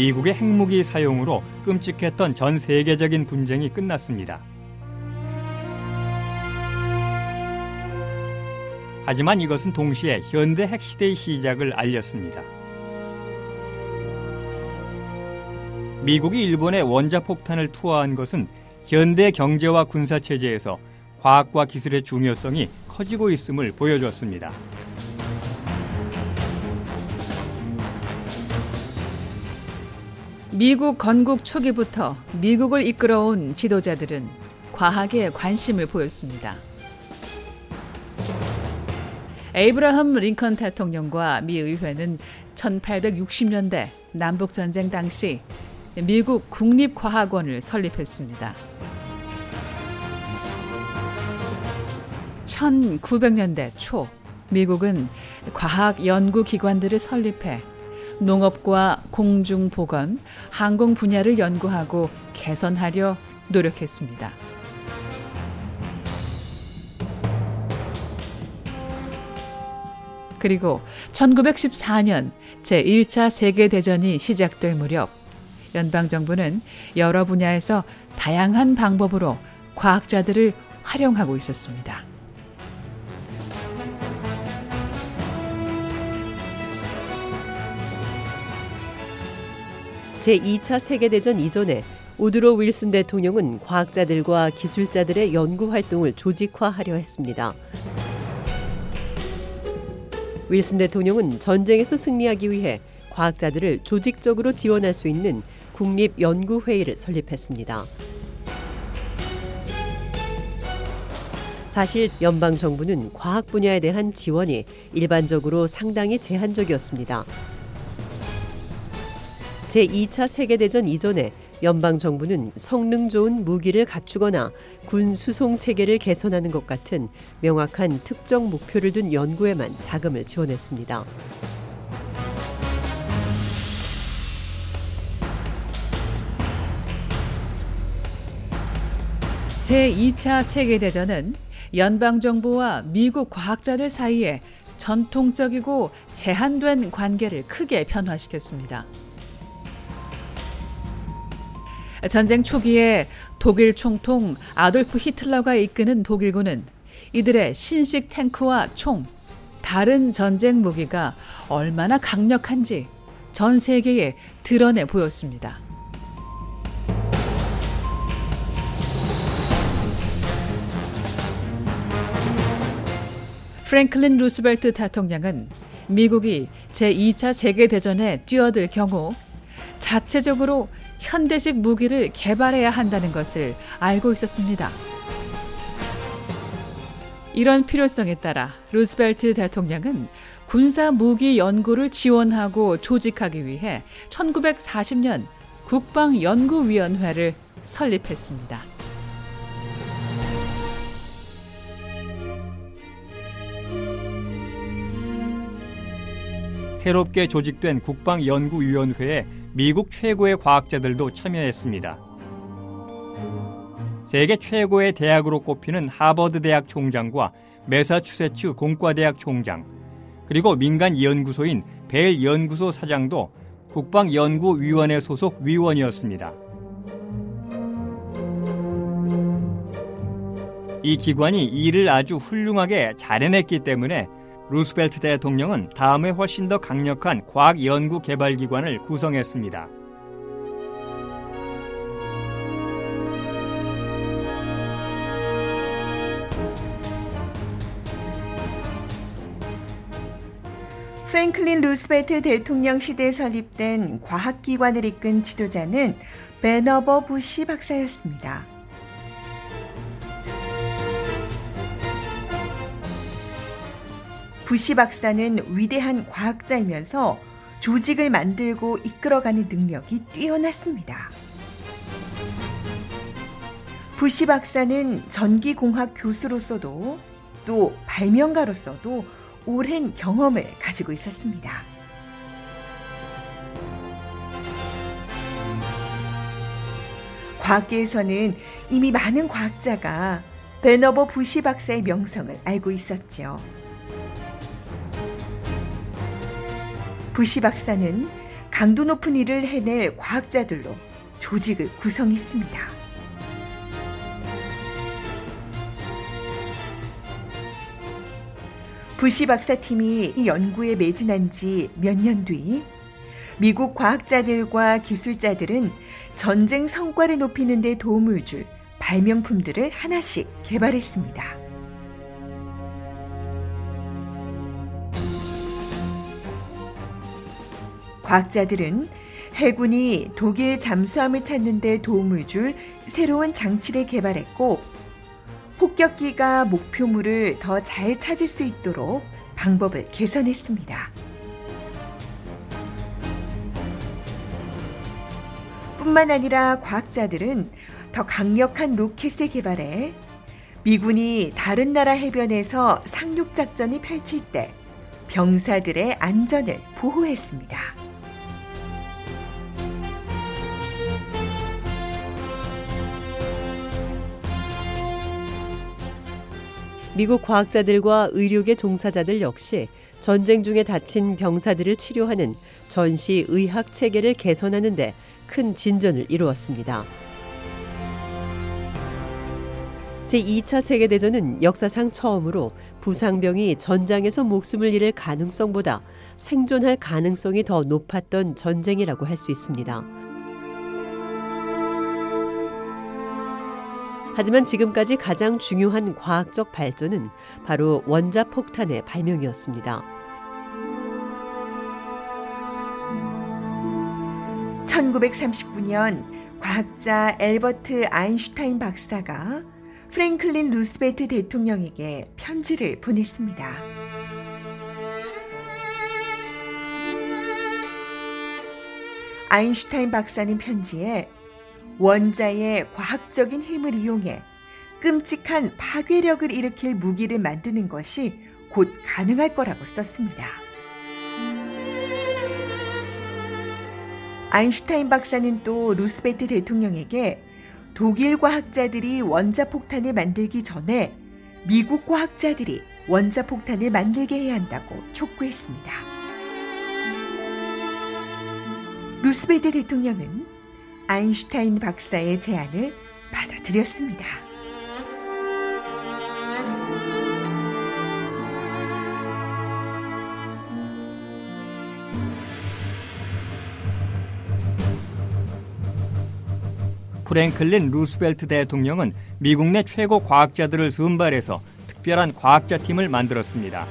미국의 핵무기 사용으로 끔찍했던 전 세계적인 분쟁이 끝났습니다. 하지만 이것은 동시에 현대 핵시대의 시작을 알렸습니다. 미국이 일본에 원자폭탄을 투하한 것은 현대 경제와 군사 체제에서 과학과 기술의 중요성이 커지고 있음을 보여줬습니다. 미국 건국 초기부터 미국을 이끌어온 지도자들은 과학에 관심을 보였습니다. 에이브라함 링컨 대통령과 미 의회는 1860년대 남북 전쟁 당시 미국 국립과학원을 설립했습니다. 1900년대 초 미국은 과학 연구 기관들을 설립해 농업과 공중보건, 항공 분야를 연구하고 개선하려 노력했습니다. 그리고 1914년 제1차 세계대전이 시작될 무렵 연방정부는 여러 분야에서 다양한 방법으로 과학자들을 활용하고 있었습니다. 제2차 세계대전 이전에 우드로 윌슨 대통령은 과학자들과 기술자들의 연구 활동을 조직화하려 했습니다. 윌슨 대통령은 전쟁에서 승리하기 위해 과학자들을 조직적으로 지원할 수 있는 국립연구회의를 설립했습니다. 사실 연방 정부는 과학 분야에 대한 지원이 일반적으로 상당히 제한적이었습니다. 제2차 세계대전 이전에 연방 정부는 성능 좋은 무기를 갖추거나 군 수송 체계를 개선하는 것 같은 명확한 특정 목표를 둔 연구에만 자금을 지원했습니다. 제2차 세계대전은 연방정부와 미국 과학자들 사이에 전통적이고 제한된 관계를 크게 변화시켰습니다. 전쟁 초기에 독일 총통 아돌프 히틀러가 이끄는 독일군은 이들의 신식 탱크와 총, 다른 전쟁 무기가 얼마나 강력한지 전 세계에 드러내 보였습니다. 프랭클린 루스벨트 대통령은 미국이 제2차 세계대전에 뛰어들 경우 자체적으로 현대식 무기를 개발해야 한다는 것을 알고 있었습니다. 이런 필요성에 따라 루스벨트 대통령은 군사 무기 연구를 지원하고 조직하기 위해 1940년 국방연구위원회를 설립했습니다. 새롭게 조직된 국방연구위원회에 미국 최고의 과학자들도 참여했습니다. 세계 최고의 대학으로 꼽히는 하버드 대학 총장과 메사추세츠 공과대학 총장, 그리고 민간 연구소인 벨 연구소 사장도 국방연구위원회 소속 위원이었습니다. 이 기관이 일을 아주 훌륭하게 잘 해냈기 때문에 루스벨트 대통령은 다음에 훨씬 더 강력한 과학 연구 개발 기관을 구성했습니다. 프랭클린 루스벨트 대통령 시대에 설립된 과학기관을 이끈 지도자는 베너버 부시 박사였습니다. 부시 박사는 위대한 과학자이면서 조직을 만들고 이끌어가는 능력이 뛰어났습니다. 부시 박사는 전기공학 교수로서도 또 발명가로서도 오랜 경험을 가지고 있었습니다. 과학계에서는 이미 많은 과학자가 베너버 부시 박사의 명성을 알고 있었죠. 부시 박사는 강도 높은 일을 해낼 과학자들로 조직을 구성했습니다. 부시 박사팀이 이 연구에 매진한 지 몇 년 뒤 미국 과학자들과 기술자들은 전쟁 성과를 높이는 데 도움을 줄 발명품들을 하나씩 개발했습니다. 과학자들은 해군이 독일 잠수함을 찾는 데 도움을 줄 새로운 장치를 개발했고 폭격기가 목표물을 더 잘 찾을 수 있도록 방법을 개선했습니다. 뿐만 아니라 과학자들은 더 강력한 로켓을 개발해 미군이 다른 나라 해변에서 상륙 작전이 펼칠 때 병사들의 안전을 보호했습니다. 미국 과학자들과 의료계 종사자들 역시 전쟁 중에 다친 병사들을 치료하는 전시 의학 체계를 개선하는 데 큰 진전을 이루었습니다. 제2차 세계대전은 역사상 처음으로 부상병이 전장에서 목숨을 잃을 가능성보다 생존할 가능성이 더 높았던 전쟁이라고 할 수 있습니다. 하지만 지금까지 가장 중요한 과학적 발전은 바로 원자폭탄의 발명이었습니다. 1939년 과학자 엘버트 아인슈타인 박사가 프랭클린 루스베트 대통령에게 편지를 보냈습니다. 아인슈타인 박사는 편지에 원자의 과학적인 힘을 이용해 끔찍한 파괴력을 일으킬 무기를 만드는 것이 곧 가능할 거라고 썼습니다. 아인슈타인 박사는 또 루스베트 대통령에게 독일 과학자들이 원자폭탄을 만들기 전에 미국 과학자들이 원자폭탄을 만들게 해야 한다고 촉구했습니다. 루스베트 대통령은 아인슈타인 박사의 제안을 받아들였습니다. 프랭클린 루스벨트 대통령은 미국 내 최고 과학자들을 선발해서 특별한 과학자 팀을 만들었습니다.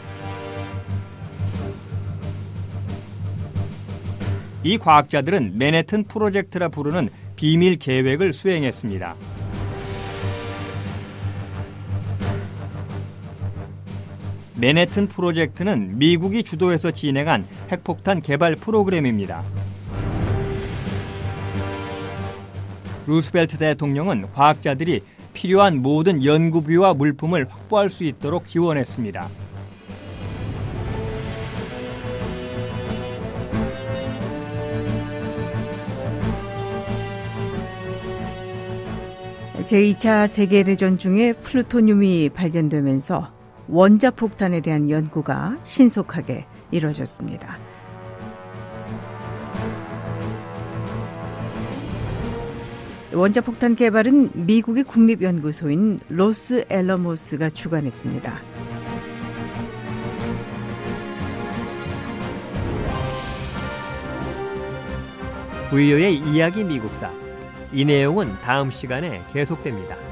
이 과학자들은 맨해튼 프로젝트라 부르는 비밀 계획을 수행했습니다. 맨해튼 프로젝트는 미국이 주도해서 진행한 핵폭탄 개발 프로그램입니다. 루스벨트 대통령은 과학자들이 필요한 모든 연구비와 물품을 확보할 수 있도록 지원했습니다. 제2차 세계대전 중에 플루토늄이 발견되면서 원자폭탄에 대한 연구가 신속하게 이뤄졌습니다. 원자폭탄 개발은 미국의 국립연구소인 로스 엘러모스가 주관했습니다. 부유의 이야기 미국사 이 내용은 다음 시간에 계속됩니다.